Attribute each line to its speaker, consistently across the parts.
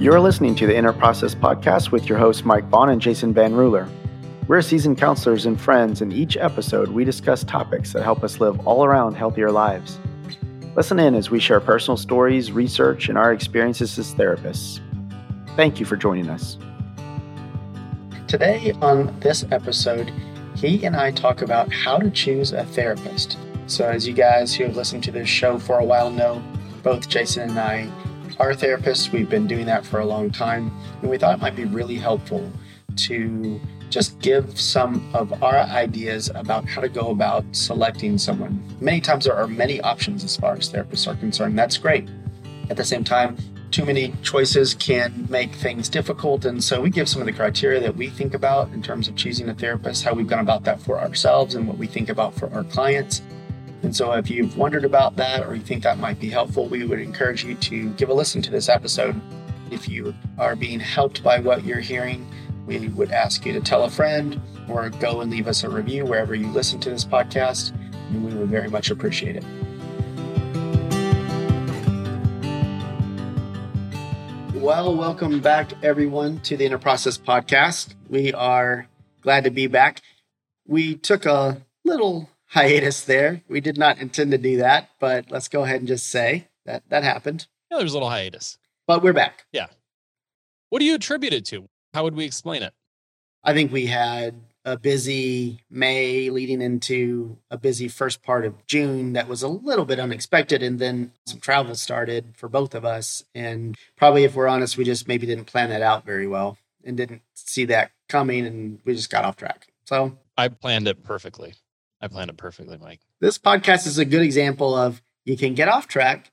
Speaker 1: You're listening to the Inner Process Podcast with your hosts, Mike Vaughn and Jason Van Ruler. We're seasoned counselors and friends. and each episode, we discuss topics that help us live all around healthier lives. Listen in as we share personal stories, research, and our experiences as therapists. Thank you for joining us. Today, on this episode, he and I talk about how to choose a therapist. So, as you guys who have listened to this show for a while know, both Jason and I are therapists. We've been doing that for a long time, and we thought it might be really helpful to just give some of our ideas about how to go about selecting someone. Many times there are many options as far as therapists are concerned. That's great. At the same time, too many choices can make things difficult. And so we give some of the criteria that we think about in terms of choosing a therapist, how we've gone about that for ourselves, and what we think about for our clients. And so, if you've wondered about that or you think that might be helpful, we would encourage you to give a listen to this episode. If you are being helped by what you're hearing, we would ask you to tell a friend or go and leave us a review wherever you listen to this podcast, and we would very much appreciate it. Well, welcome back, everyone, to the Inner Process Podcast. We are glad to be back. We took a little hiatus there. We did not intend to do that, but let's go ahead and just say that that happened.
Speaker 2: Yeah, there's a little hiatus.
Speaker 1: But we're back.
Speaker 2: Yeah. What do you attribute it to? How would we explain it?
Speaker 1: I think we had a busy May leading into a busy first part of June that was a little bit unexpected. And then some travel started for both of us. And probably, if we're honest, we just maybe didn't plan that out very well and didn't see that coming. And we just got off track. So
Speaker 2: I planned it perfectly. I planned it perfectly, Mike.
Speaker 1: This podcast is a good example of you can get off track,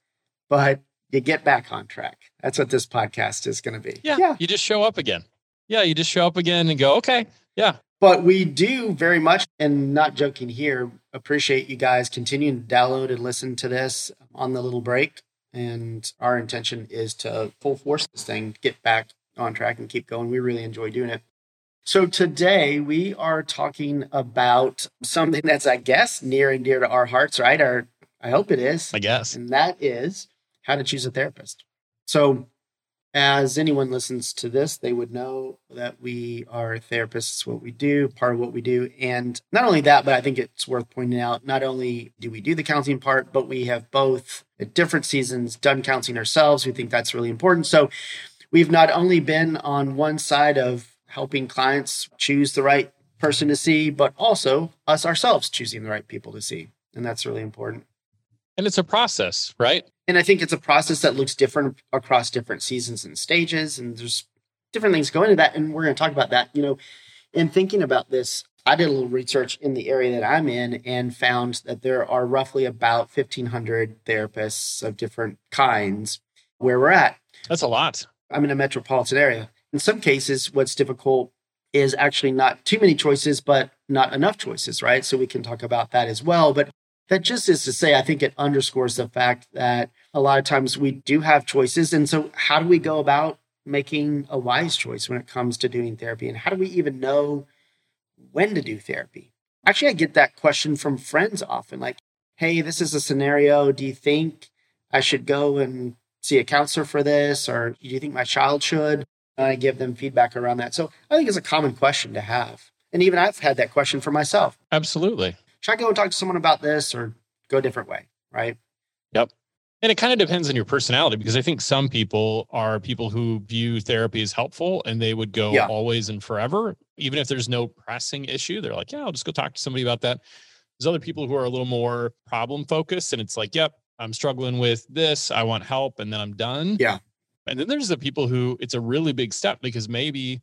Speaker 1: but you get back on track. That's what this podcast is going to be.
Speaker 2: Yeah, yeah. You just show up again. Yeah. You just show up again and go, okay. Yeah.
Speaker 1: But we do very much, and not joking here, appreciate you guys continuing to download and listen to this on the little break. And our intention is to full force this thing, get back on track and keep going. We really enjoy doing it. So today we are talking about something that's, I guess, near and dear to our hearts, right? Or I hope it is.
Speaker 2: I guess.
Speaker 1: And that is how to choose a therapist. So as anyone listens to this, they would know that we are therapists, what we do, part of what we do. And not only that, but I think it's worth pointing out not only do we do the counseling part, but we have both at different seasons done counseling ourselves. We think that's really important. So we've not only been on one side of helping clients choose the right person to see, but also us ourselves choosing the right people to see. And that's really important.
Speaker 2: And it's a process, right?
Speaker 1: And I think it's a process that looks different across different seasons and stages. And there's different things going into that. And we're going to talk about that. You know, in thinking about this, I did a little research in the area that I'm in and found that there are roughly about 1,500 therapists of different kinds where we're at.
Speaker 2: That's a lot.
Speaker 1: I'm in a metropolitan area. In some cases, what's difficult is actually not too many choices, but not enough choices, right? So we can talk about that as well. But that just is to say, I think it underscores the fact that a lot of times we do have choices. And so, how do we go about making a wise choice when it comes to doing therapy? And how do we even know when to do therapy? Actually, I get that question from friends often like, hey, this is a scenario. Do you think I should go and see a counselor for this? Or do you think my child should? And I give them feedback around that. So I think it's a common question to have. And even I've had that question for myself.
Speaker 2: Absolutely.
Speaker 1: Should I go and talk to someone about this or go a different way? Right.
Speaker 2: Yep. And it kind of depends on your personality because I think some people are people who view therapy as helpful and they would go yeah. always and forever. Even if there's no pressing issue, they're like, yeah, I'll just go talk to somebody about that. There's other people who are a little more problem focused and it's like, yep, I'm struggling with this. I want help and then I'm done.
Speaker 1: Yeah.
Speaker 2: And then there's the people who it's a really big step because maybe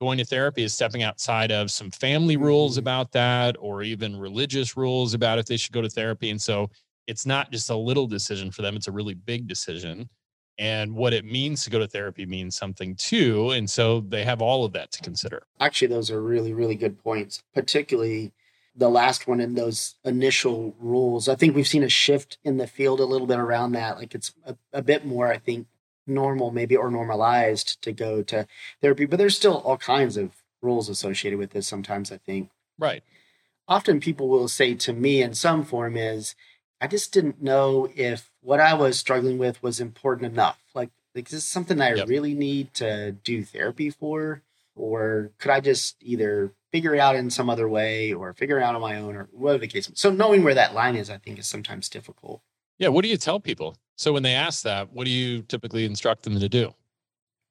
Speaker 2: going to therapy is stepping outside of some family rules mm-hmm. about that or even religious rules about if they should go to therapy. And so it's not just a little decision for them, it's a really big decision. And what it means to go to therapy means something too. And so they have all of that to consider.
Speaker 1: Actually, those are really, really good points, particularly the last one in those initial rules. I think we've seen a shift in the field a little bit around that. Like it's a, a bit more, I think, normal maybe or normalized to go to therapy but there's still all kinds of rules associated with this sometimes i think
Speaker 2: right
Speaker 1: often people will say to me in some form is i just didn't know if what i was struggling with was important enough like Like, is this something I
Speaker 2: Yep.
Speaker 1: really need to do therapy for? Or could I just either figure it out in some other way or figure it out on my own or whatever the case? So knowing where that line is, I think is sometimes difficult.
Speaker 2: Yeah. What do you tell people? So when they ask that, what do you typically instruct them to do?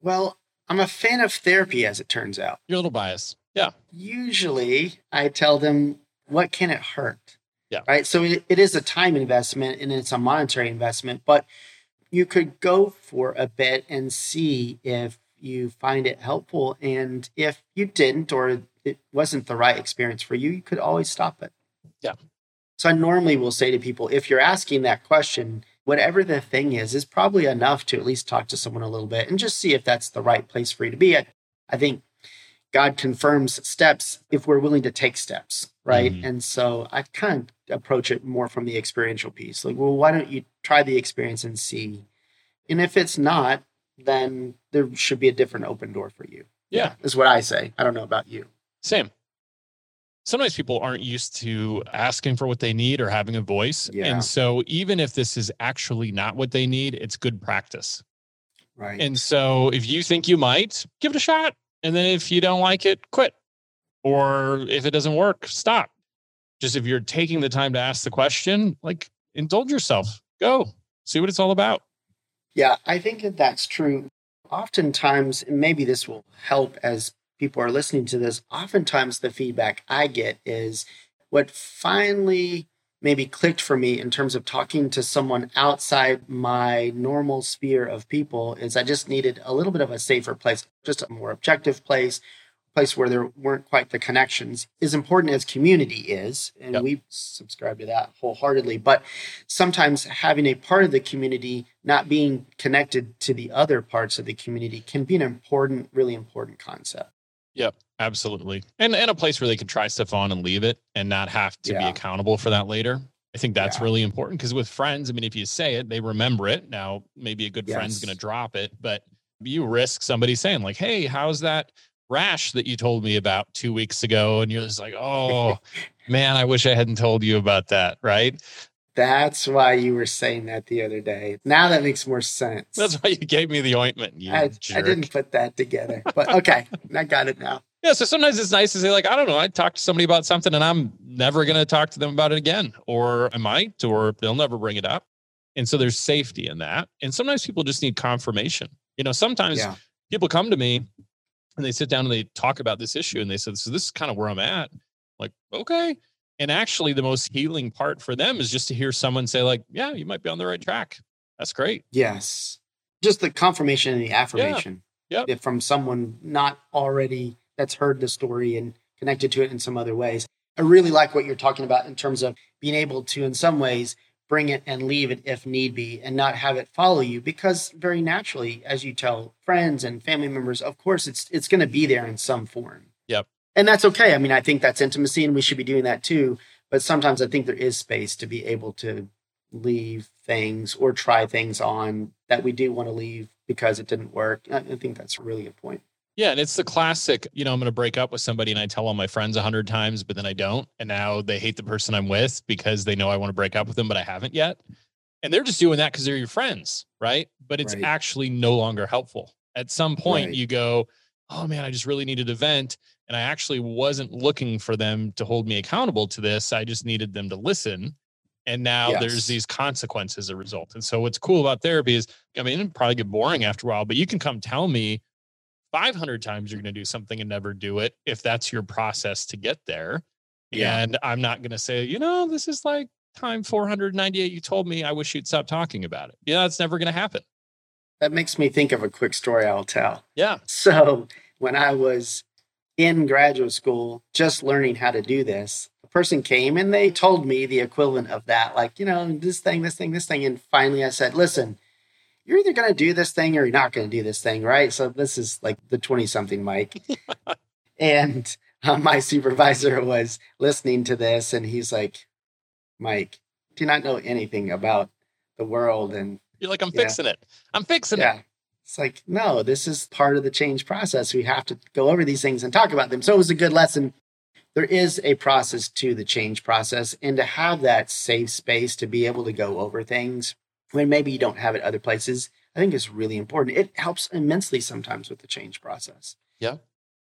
Speaker 1: Well, I'm a fan of therapy as it turns out.
Speaker 2: You're a little biased. Yeah.
Speaker 1: Usually I tell them, what can it hurt?
Speaker 2: Yeah.
Speaker 1: Right. So it, it is a time investment and it's a monetary investment, but you could go for a bit and see if you find it helpful. And if you didn't, or it wasn't the right experience for you, you could always stop it.
Speaker 2: Yeah.
Speaker 1: So I normally will say to people, if you're asking that question, whatever the thing is, is probably enough to at least talk to someone a little bit and just see if that's the right place for you to be. I, I think God confirms steps if we're willing to take steps, right?
Speaker 2: Mhm.
Speaker 1: And so I kind of approach it more from the experiential piece. Like, well, why don't you try the experience and see? And if it's not, then there should be a different open door for you.
Speaker 2: Yeah.
Speaker 1: Is what I say. I don't know about you.
Speaker 2: Same. Sometimes people aren't used to asking for what they need or having a voice.
Speaker 1: Yeah.
Speaker 2: And so even if this is actually not what they need, it's good practice.
Speaker 1: Right.
Speaker 2: And so if you think you might, give it a shot. And then if you don't like it, quit. Or if it doesn't work, stop. Just if you're taking the time to ask the question, like indulge yourself. Go see what it's all about.
Speaker 1: Yeah, I think that that's true. Oftentimes, maybe this will help as people are listening to this. Oftentimes, the feedback I get is what finally maybe clicked for me in terms of talking to someone outside my normal sphere of people is I just needed a little bit of a safer place, just a more objective place, a place where there weren't quite the connections. As important as community is, and
Speaker 2: Yep.
Speaker 1: we subscribe to that wholeheartedly, but sometimes having a part of the community not being connected to the other parts of the community can be an important, really important concept.
Speaker 2: Yep, absolutely. And and a place where they can try stuff on and leave it and not have to be accountable for that later. I think that's
Speaker 1: Yeah.
Speaker 2: really important because with friends, I mean, if you say it, they remember it. Now, maybe a good friend's going to drop it, but you risk somebody saying, like, hey, how's that rash that you told me about two weeks ago? And you're just like, oh, man, I wish I hadn't told you about that. Right.
Speaker 1: That's why you were saying that the other day. Now that makes more sense.
Speaker 2: That's why you gave me the ointment. You
Speaker 1: I, I didn't put that together, but okay, I got it now.
Speaker 2: Yeah, so sometimes it's nice to say, like, I don't know, I talked to somebody about something and I'm never going to talk to them about it again, or I might, or they'll never bring it up. And so there's safety in that. And sometimes people just need confirmation. You know, sometimes
Speaker 1: Yeah,
Speaker 2: people come to me and they sit down and they talk about this issue and they said, So this is kind of where I'm at. Like, okay. And actually, the most healing part for them is just to hear someone say, like, yeah, you might be on the right track. That's great.
Speaker 1: yes. Just the confirmation and the affirmation
Speaker 2: Yep.
Speaker 1: from someone not already that's heard the story and connected to it in some other ways. I really like what you're talking about in terms of being able to, in some ways, bring it and leave it if need be and not have it follow you because very naturally as you tell friends and family members of course it's it's going to be there in some form
Speaker 2: Yep.
Speaker 1: And that's okay i mean i think that's intimacy and we should be doing that too but sometimes i think there is space to be able to leave things or try things on that we do want to leave because it didn't work i think that's really a point
Speaker 2: Yeah, and it's the classic, you know, I'm going to break up with somebody and I tell all my friends a hundred times, but then I don't. And now they hate the person I'm with because they know I want to break up with them, but I haven't yet. And they're just doing that because they're your friends, right? But it's
Speaker 1: Right.
Speaker 2: actually no longer helpful. At some point,
Speaker 1: Right.
Speaker 2: you go, oh man, I just really needed a vent. And I actually wasn't looking for them to hold me accountable to this. I just needed them to listen. And now
Speaker 1: Yes.
Speaker 2: there's these consequences as a result. And so what's cool about therapy is, I mean, it'd probably get boring after a while, but you can come tell me 500 times you're going to do something and never do it if that's your process to get there.
Speaker 1: Yeah.
Speaker 2: And I'm not going to say, you know, this is like time 498. You told me I wish you'd stop talking about it. Yeah, that's never going to happen.
Speaker 1: that makes me think of a quick story i'll tell
Speaker 2: Yeah.
Speaker 1: So when I was in graduate school, just learning how to do this, a person came and they told me the equivalent of that, like, you know, this thing, this thing, this thing. And finally I said, listen, you're either going to do this thing or you're not going to do this thing, right? So this is like the 20 something Mike. and uh, my supervisor was listening to this and he's like, Mike, do you not know anything about the world and
Speaker 2: You're like, I'm
Speaker 1: Yeah.
Speaker 2: fixing it. I'm fixing it.
Speaker 1: It's like, no, this is part of the change process. We have to go over these things and talk about them. So it was a good lesson. There is a process to the change process, and to have that safe space to be able to go over things when maybe you don't have it other places, I think is really important. It helps immensely sometimes with the change process.
Speaker 2: Yeah.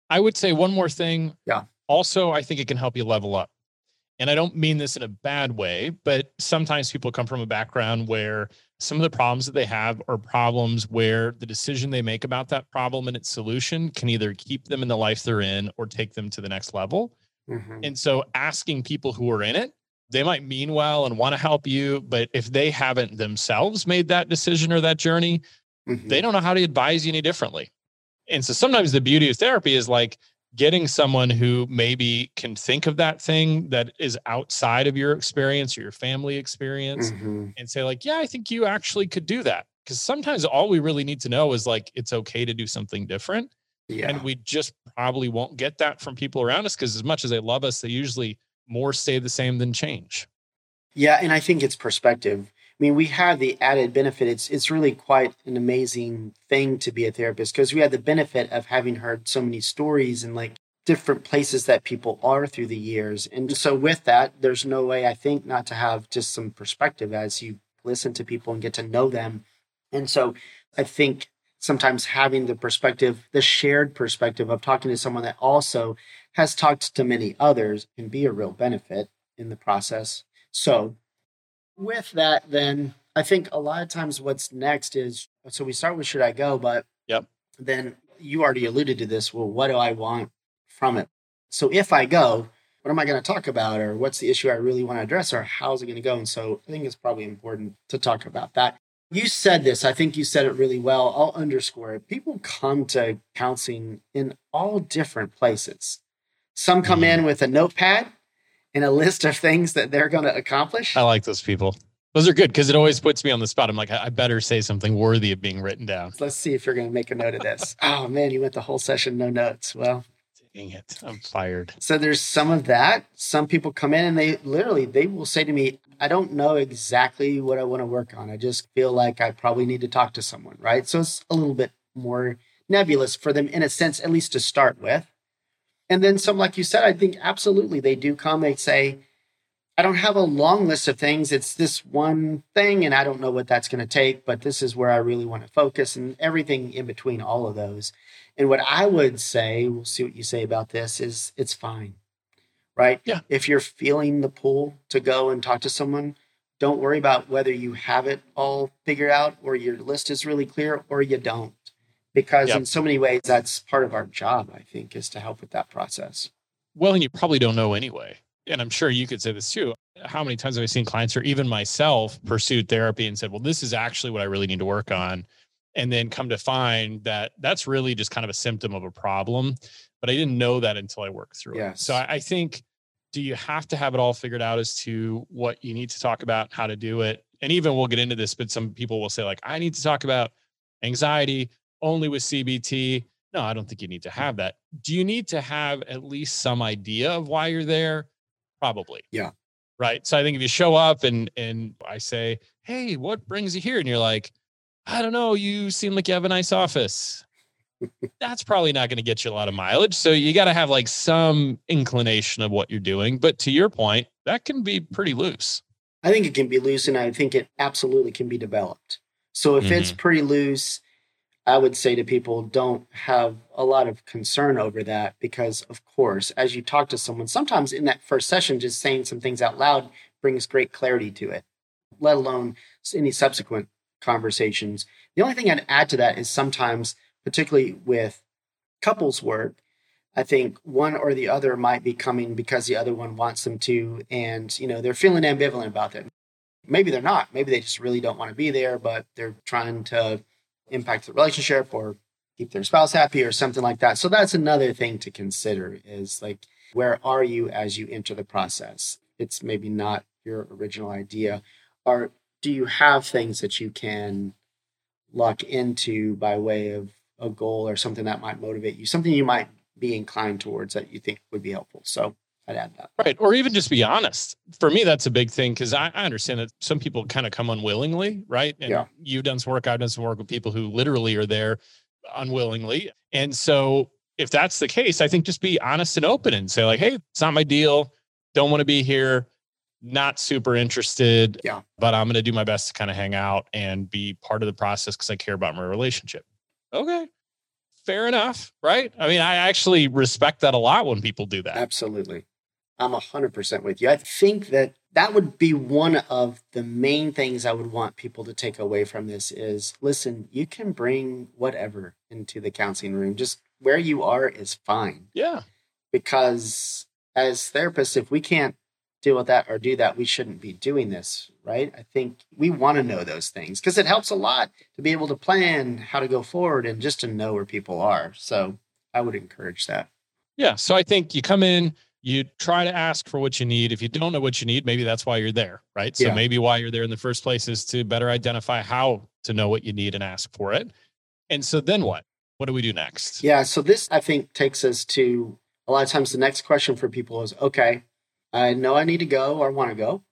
Speaker 2: I would say one more thing.
Speaker 1: Yeah.
Speaker 2: Also, I think it can help you level up. And I don't mean this in a bad way, but sometimes people come from a background where some of the problems that they have are problems where the decision they make about that problem and its solution can either keep them in the life they're in or take them to the next level.
Speaker 1: Mhm.
Speaker 2: And so asking people who are in it, they might mean well and want to help you, but if they haven't themselves made that decision or that journey,
Speaker 1: Mhm.
Speaker 2: they don't know how to advise you any differently. And so sometimes the beauty of therapy is like getting someone who maybe can think of that thing that is outside of your experience or your family experience
Speaker 1: Mhm.
Speaker 2: and say like, yeah, I think you actually could do that. Cuz sometimes all we really need to know is like it's okay to do something different
Speaker 1: Yeah.
Speaker 2: and we just probably won't get that from people around us cuz as much as they love us, they usually more stay the same than change.
Speaker 1: Yeah, and I think it's perspective. I mean, we have the added benefit. It's it's really quite an amazing thing to be a therapist because we had the benefit of having heard so many stories and like different places that people are through the years. And so with that, there's no way I think not to have just some perspective as you listen to people and get to know them. And so I think sometimes having the perspective, the shared perspective of talking to someone that also has talked to many others can be a real benefit in the process. So, with that, then I think a lot of times what's next is so we start with should I go, but
Speaker 2: Yep.
Speaker 1: then you already alluded to this. Well, what do I want from it? So, if I go, what am I going to talk about, or what's the issue I really want to address, or how's it going to go? And so, I think it's probably important to talk about that. You said this, I think you said it really well. I'll underscore it. People come to counseling in all different places. Some come mm-hmm. in with a notepad and a list of things that they're going to accomplish.
Speaker 2: I like those people. Those are good because it always puts me on the spot. I'm like, I I better say something worthy of being written down.
Speaker 1: Let's see if you're going to make a note of this. oh man, you went the whole session no notes. Well,
Speaker 2: Dang it. I'm fired.
Speaker 1: so there's some of that. Some people come in and they literally they will say to me, "I don't know exactly what I want to work on. I just feel like I probably need to talk to someone." Right? So it's a little bit more nebulous for them in a sense, at least to start with. And then some, like you said, I think absolutely they do come. They say, I don't have a long list of things. It's this one thing, and I don't know what that's going to take, but this is where I really want to focus and everything in between all of those. And what I would say, we'll see what you say about this, is it's fine, right?
Speaker 2: Yeah.
Speaker 1: If you're feeling the pull to go and talk to someone, don't worry about whether you have it all figured out or your list is really clear or you don't. Because
Speaker 2: Yep.
Speaker 1: in so many ways, that's part of our job, I think, is to help with that process.
Speaker 2: Well, and you probably don't know anyway. And I'm sure you could say this too. How many times have I seen clients or even myself pursued therapy and said, well, this is actually what I really need to work on. And then come to find that that's really just kind of a symptom of a problem. But I didn't know that until I worked through it. So I think, do you have to have it all figured out as to what you need to talk about, how to do it? And even we'll get into this, but some people will say, like, I need to talk about anxiety only with CBT. No, I don't think you need to have that. Do you need to have at least some idea of why you're there? Probably.
Speaker 1: Yeah.
Speaker 2: Right. So I think if you show up and and I say, "Hey, what brings you here?" and you're like, "I don't know, you seem like you have a nice office." That's probably not going to get you a lot of mileage. So you got to have like some inclination of what you're doing. But to your point, that can be pretty loose.
Speaker 1: I think it can be loose, and I think it absolutely can be developed. So if it's mm-hmm. pretty loose, I would say to people, don't have a lot of concern over that because, of course, as you talk to someone, sometimes in that first session, just saying some things out loud brings great clarity to it, let alone any subsequent conversations. The only thing I'd add to that is sometimes, particularly with couples work, I think one or the other might be coming because the other one wants them to, and you know they're feeling ambivalent about that. Maybe they're not. Maybe they just really don't want to be there, but they're trying to impact the relationship or keep their spouse happy or something like that. So that's another thing to consider is like where are you as you enter the process? It's maybe not your original idea. Or do you have things that you can lock into by way of a goal or something that might motivate you, something you might be inclined towards that you think would be helpful? So.
Speaker 2: Right. Or even just be honest. For me, that's a big thing because I, I understand that some people kind of come unwillingly, right? And
Speaker 1: Yeah.
Speaker 2: you've done some work, I've done some work with people who literally are there unwillingly. And so if that's the case, I think just be honest and open and say, like, hey, it's not my deal. Don't want to be here. not super interested.
Speaker 1: Yeah.
Speaker 2: But I'm going to do my best to kind of hang out and be part of the process because I care about my relationship. Okay. Fair enough. Right. I mean, I actually respect that a lot when people do that.
Speaker 1: Absolutely. I'm 100% with you. I think that that would be one of the main things I would want people to take away from this is listen, you can bring whatever into the counseling room. Just where you are is fine.
Speaker 2: Yeah.
Speaker 1: Because as therapists, if we can't deal with that or do that, we shouldn't be doing this, right? I think we want to know those things because it helps a lot to be able to plan how to go forward and just to know where people are. So I would encourage that.
Speaker 2: Yeah. So I think you come in, you try to ask for what you need. If you don't know what you need, maybe that's why you're there, right? So
Speaker 1: Yeah.
Speaker 2: maybe why you're there in the first place is to better identify how to know what you need and ask for it. And so then what? What do we do next?
Speaker 1: Yeah. So this, I think, takes us to a lot of times the next question for people is okay, I know I need to go or want to go,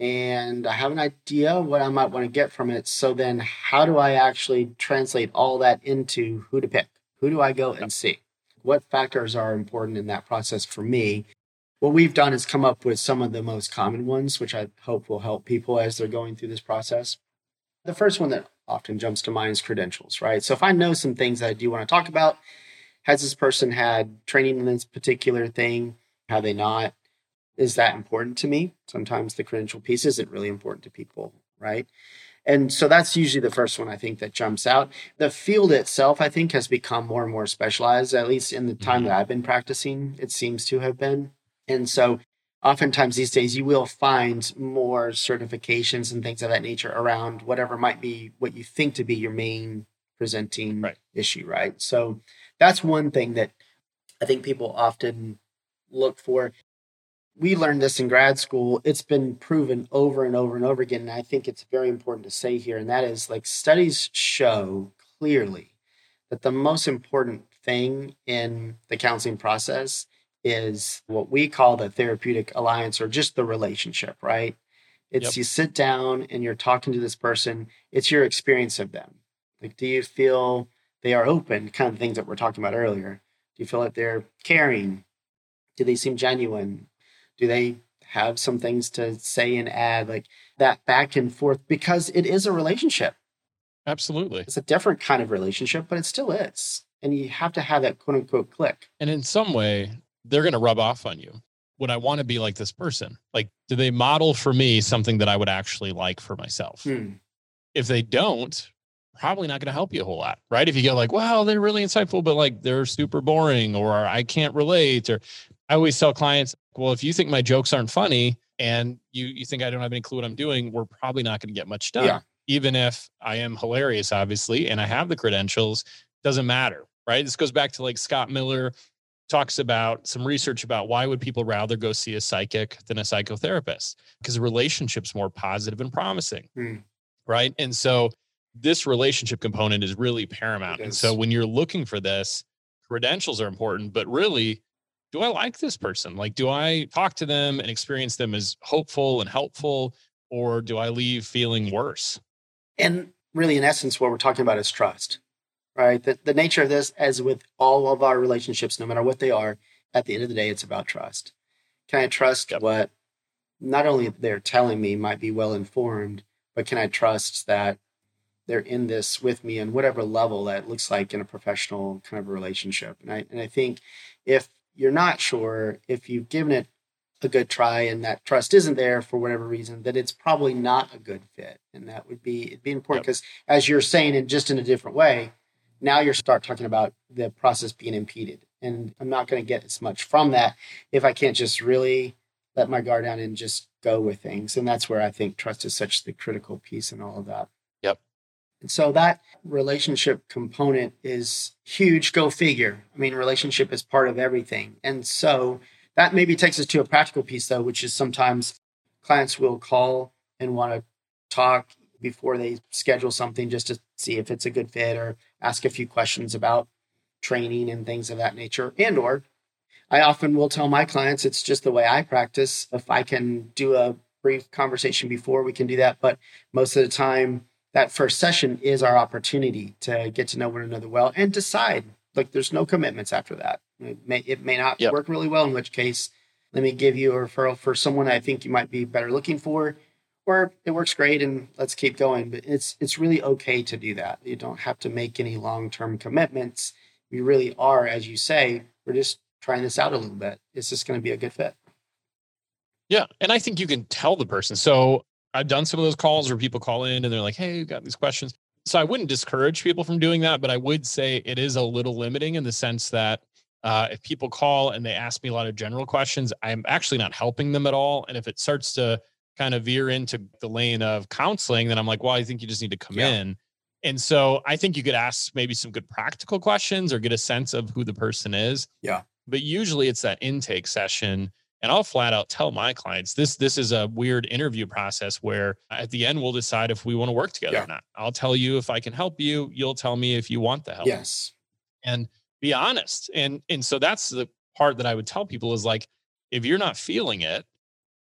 Speaker 1: and I have an idea what I might want to get from it. So then, how do I actually translate all that into who to pick? Who do I go and see? What factors are important in that process for me? What we've done is come up with some of the most common ones, which I hope will help people as they're going through this process. The first one that often jumps to mind is credentials, right? So if I know some things that I do want to talk about, has this person had training in this particular thing? Have they not? Is that important to me? Sometimes the credential piece isn't really important to people, right? And so that's usually the first one I think that jumps out. The field itself, I think, has become more and more specialized, at least in the time that mm-hmm. I've been practicing, it seems to have been. And so oftentimes these days you will find more certifications and things of that nature around whatever might be what you think to be your main presenting
Speaker 2: Right.
Speaker 1: issue, right? So that's one thing that I think people often look for. We learned this in grad school. It's been proven over and over and over again. And I think it's very important to say here, and that is like studies show clearly that the most important thing in the counseling process is what we call the therapeutic alliance or just the relationship, right? It's
Speaker 2: Yep.
Speaker 1: you sit down and you're talking to this person, it's your experience of them. Like, do you feel they are open, kind of things that we're talking about earlier? Do you feel like they're caring? Do they seem genuine? Do they have some things to say and add? Like that back and forth, because it is a relationship.
Speaker 2: Absolutely.
Speaker 1: It's a different kind of relationship, but it still is. And you have to have that quote unquote click.
Speaker 2: And in some way, they're going to rub off on you. Would I want to be like this person? Like, do they model for me something that I would actually like for myself?
Speaker 1: Hmm.
Speaker 2: If they don't, probably not going to help you a whole lot, right? If you go like, wow, they're really insightful, but like they're super boring or I can't relate. Or I always tell clients, well, if you think my jokes aren't funny and you you think I don't have any clue what I'm doing, we're probably not going to get much done.
Speaker 1: Yeah.
Speaker 2: Even if I am hilarious, obviously, and I have the credentials, doesn't matter, right? This goes back to like Scott Miller talks about some research about why would people rather go see a psychic than a psychotherapist because the relationship's more positive and promising
Speaker 1: Hmm.
Speaker 2: right and so this relationship component is really paramount
Speaker 1: It
Speaker 2: and so when you're looking for this credentials are important but really do i like this person like do i talk to them and experience them as hopeful and helpful or do i leave feeling worse
Speaker 1: And really, in essence, what we're talking about is trust, right? The, the nature of this, as with all of our relationships, no matter what they are, at the end of the day, it's about trust. Can I trust
Speaker 2: Yep.
Speaker 1: what not only they're telling me might be well informed, but can I trust that they're in this with me and whatever level that looks like in a professional kind of a relationship? And I and I think if you're not sure, if you've given it a good try and that trust isn't there for whatever reason, that it's probably not a good fit. And that would be it'd be important because as you're saying it just in a different way, now you're start talking about the process being impeded. And I'm not going to get as much from that if I can't just really let my guard down and just go with things. And that's where I think trust is such the critical piece in all of that. And so that relationship component is huge. Go figure. I mean, relationship is part of everything. And so that maybe takes us to a practical piece, though, which is sometimes clients will call and want to talk before they schedule something just to see if it's a good fit or ask a few questions about training and things of that nature. And or I often will tell my clients it's just the way I practice. If I can do a brief conversation before, we can do that. But most of the time, that first session is our opportunity to get to know one another well and decide. Like there's no commitments after that. It may, it may not
Speaker 2: Yep.
Speaker 1: work really well, in which case let me give you a referral for someone I think you might be better looking for, or it works great and let's keep going. But it's it's really okay to do that. You don't have to make any long term commitments. We really are, as you say, we're just trying this out a little bit. Is this going to be a good fit?
Speaker 2: Yeah, and I think you can tell the person. So I've done some of those calls where people call in and they're like, "Hey, you got these questions." So I wouldn't discourage people from doing that, but I would say it is a little limiting in the sense that uh, if people call and they ask me a lot of general questions, I'm actually not helping them at all. And if it starts to kind of veer into the lane of counseling, then I'm like, well, I think you just need to come yeah. in. And so I think you could ask maybe some good practical questions or get a sense of who the person is.
Speaker 1: Yeah.
Speaker 2: But usually it's that intake session. And I'll flat out tell my clients this this is a weird interview process where at the end we'll decide if we want to work together yeah. or not. I'll tell you if I can help you. You'll tell me if you want the help.
Speaker 1: Yes.
Speaker 2: And be honest. And and so that's the part that I would tell people is like, if you're not feeling it,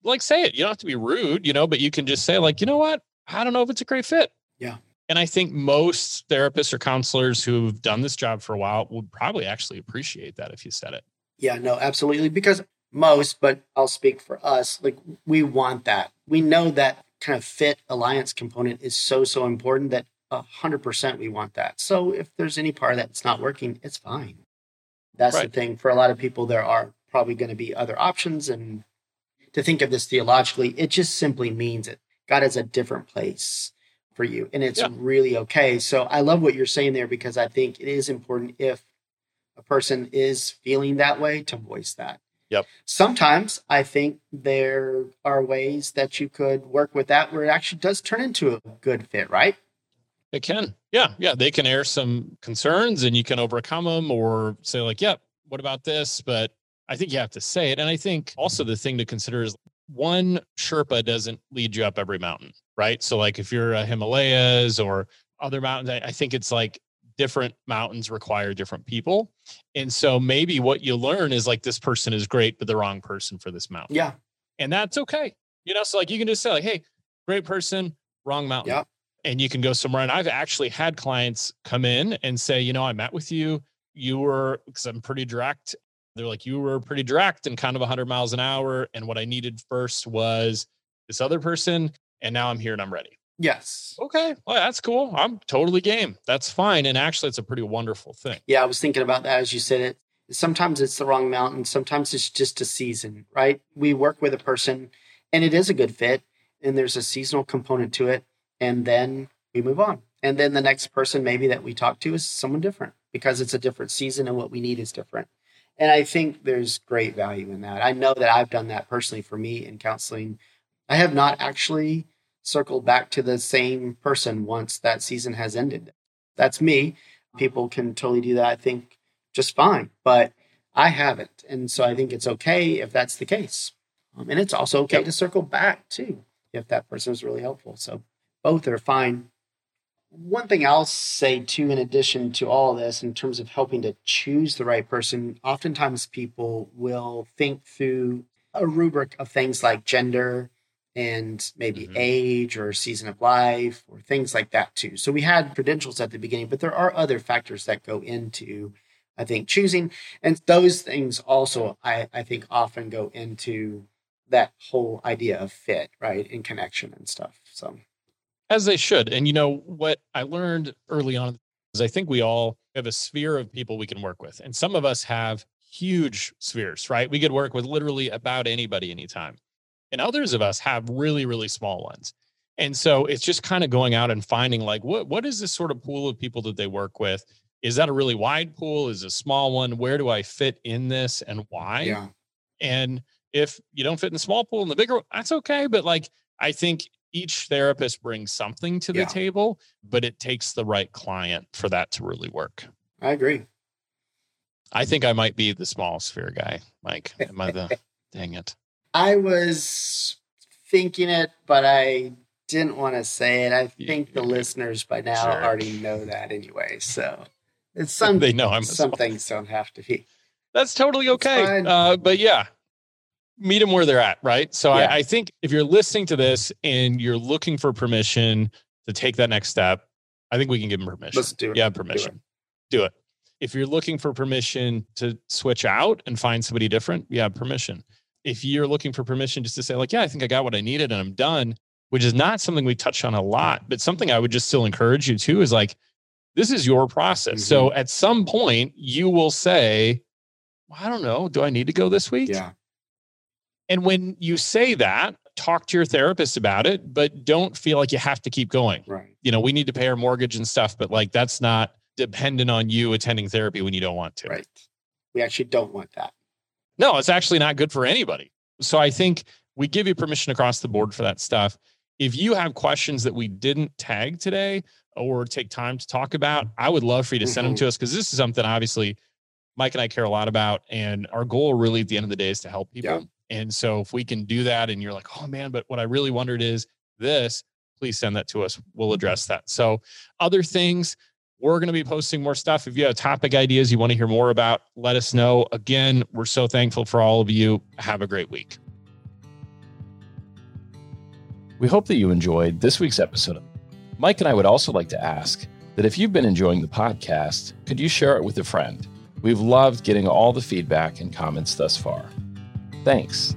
Speaker 2: like say it. You don't have to be rude, you know, but you can just say, like, you know what? I don't know if it's a great fit.
Speaker 1: Yeah.
Speaker 2: And I think most therapists or counselors who've done this job for a while would probably actually appreciate that if you said it.
Speaker 1: Yeah, no, absolutely. Because most, but I'll speak for us, like we want that. We know that kind of fit alliance component is so, so important that a hundred percent we want that. So if there's any part that's not working, it's fine. That's right. the thing. For a lot of people, there are probably going to be other options. And to think of this theologically, it just simply means that God has a different place for you. And it's yeah. really okay. So I love what you're saying there because I think it is important if a person is feeling that way to voice that.
Speaker 2: Yep.
Speaker 1: Sometimes I think there are ways that you could work with that where it actually does turn into a good fit, right?
Speaker 2: It can. Yeah. Yeah. They can air some concerns and you can overcome them or say, like, yep, yeah, what about this? But I think you have to say it. And I think also the thing to consider is one Sherpa doesn't lead you up every mountain, right? So, like, if you're a Himalayas or other mountains, I, I think it's like different mountains require different people. And so maybe what you learn is like this person is great, but the wrong person for this mountain.
Speaker 1: Yeah.
Speaker 2: And that's okay. You know, so like you can just say, like, hey, great person, wrong mountain.
Speaker 1: Yeah
Speaker 2: and you can go somewhere. And I've actually had clients come in and say, you know, I met with you. You were, because I'm pretty direct. They're like, you were pretty direct and kind of 100 miles an hour. And what I needed first was this other person. And now I'm here and I'm ready.
Speaker 1: Yes.
Speaker 2: Okay. Well, that's cool. I'm totally game. That's fine. And actually, it's a pretty wonderful thing.
Speaker 1: Yeah. I was thinking about that as you said it. Sometimes it's the wrong mountain. Sometimes it's just a season, right? We work with a person and it is a good fit and there's a seasonal component to it and then we move on. And then the next person maybe that we talk to is someone different because it's a different season and what we need is different. And I think there's great value in that. I know that I've done that personally for me in counseling. I have not actually circled back to the same person once that season has ended. That's me. People can totally do that, I think, just fine, but I haven't. And so I think it's okay if that's the case. Um, and it's also okay yep. to circle back too if that person is really helpful. So both are fine. One thing I'll say too, in addition to all this, in terms of helping to choose the right person, oftentimes people will think through a rubric of things like gender and maybe mm-hmm. age or season of life or things like that too. So we had credentials at the beginning, but there are other factors that go into, I think, choosing. And those things also, I, I think, often go into that whole idea of fit, right? And connection and stuff. So
Speaker 2: as they should. And you know what I learned early on is I think we all have a sphere of people we can work with. And some of us have huge spheres, right? We could work with literally about anybody anytime. And others of us have really, really small ones. And so it's just kind of going out and finding like what what is this sort of pool of people that they work with? Is that a really wide pool? Is a small one? Where do I fit in this and why?
Speaker 1: Yeah.
Speaker 2: And if you don't fit in the small pool and the bigger, one, that's okay. But like I think each therapist brings something to the yeah. table, but it takes the right client for that to really work.
Speaker 1: I agree.
Speaker 2: I think I might be the small sphere guy, Mike. Am I the dang it?
Speaker 1: I was thinking it, but I didn't want to say it. I think the listeners by now sure. already know that anyway. So it's some
Speaker 2: they know I'm
Speaker 1: some things don't have to be.
Speaker 2: That's totally okay. Uh, but yeah, meet them where they're at, right? So yeah. I, I, think if you're listening to this and you're looking for permission to take that next step, I think we can give them permission.
Speaker 1: Let's do it.
Speaker 2: Yeah, permission. Do it. do it. If you're looking for permission to switch out and find somebody different, yeah, permission. If you're looking for permission just to say, like, yeah, I think I got what I needed and I'm done, which is not something we touch on a lot, but something I would just still encourage you to is like, this is your process. Mm-hmm. So at some point, you will say, well, I don't know, do I need to go this week?
Speaker 1: Yeah.
Speaker 2: And when you say that, talk to your therapist about it, but don't feel like you have to keep going.
Speaker 1: Right.
Speaker 2: You know, we need to pay our mortgage and stuff, but like that's not dependent on you attending therapy when you don't want to.
Speaker 1: Right. We actually don't want that.
Speaker 2: No, it's actually not good for anybody. So I think we give you permission across the board for that stuff. If you have questions that we didn't tag today or take time to talk about, I would love for you to send mm-hmm. them to us because this is something obviously Mike and I care a lot about. And our goal really at the end of the day is to help people. Yeah. And so if we can do that and you're like, oh man, but what I really wondered is this, please send that to us. We'll address that. So other things, we're going to be posting more stuff. If you have topic ideas you want to hear more about, let us know. Again, we're so thankful for all of you. Have a great week.
Speaker 3: We hope that you enjoyed this week's episode. Mike and I would also like to ask that if you've been enjoying the podcast, could you share it with a friend? We've loved getting all the feedback and comments thus far. Thanks.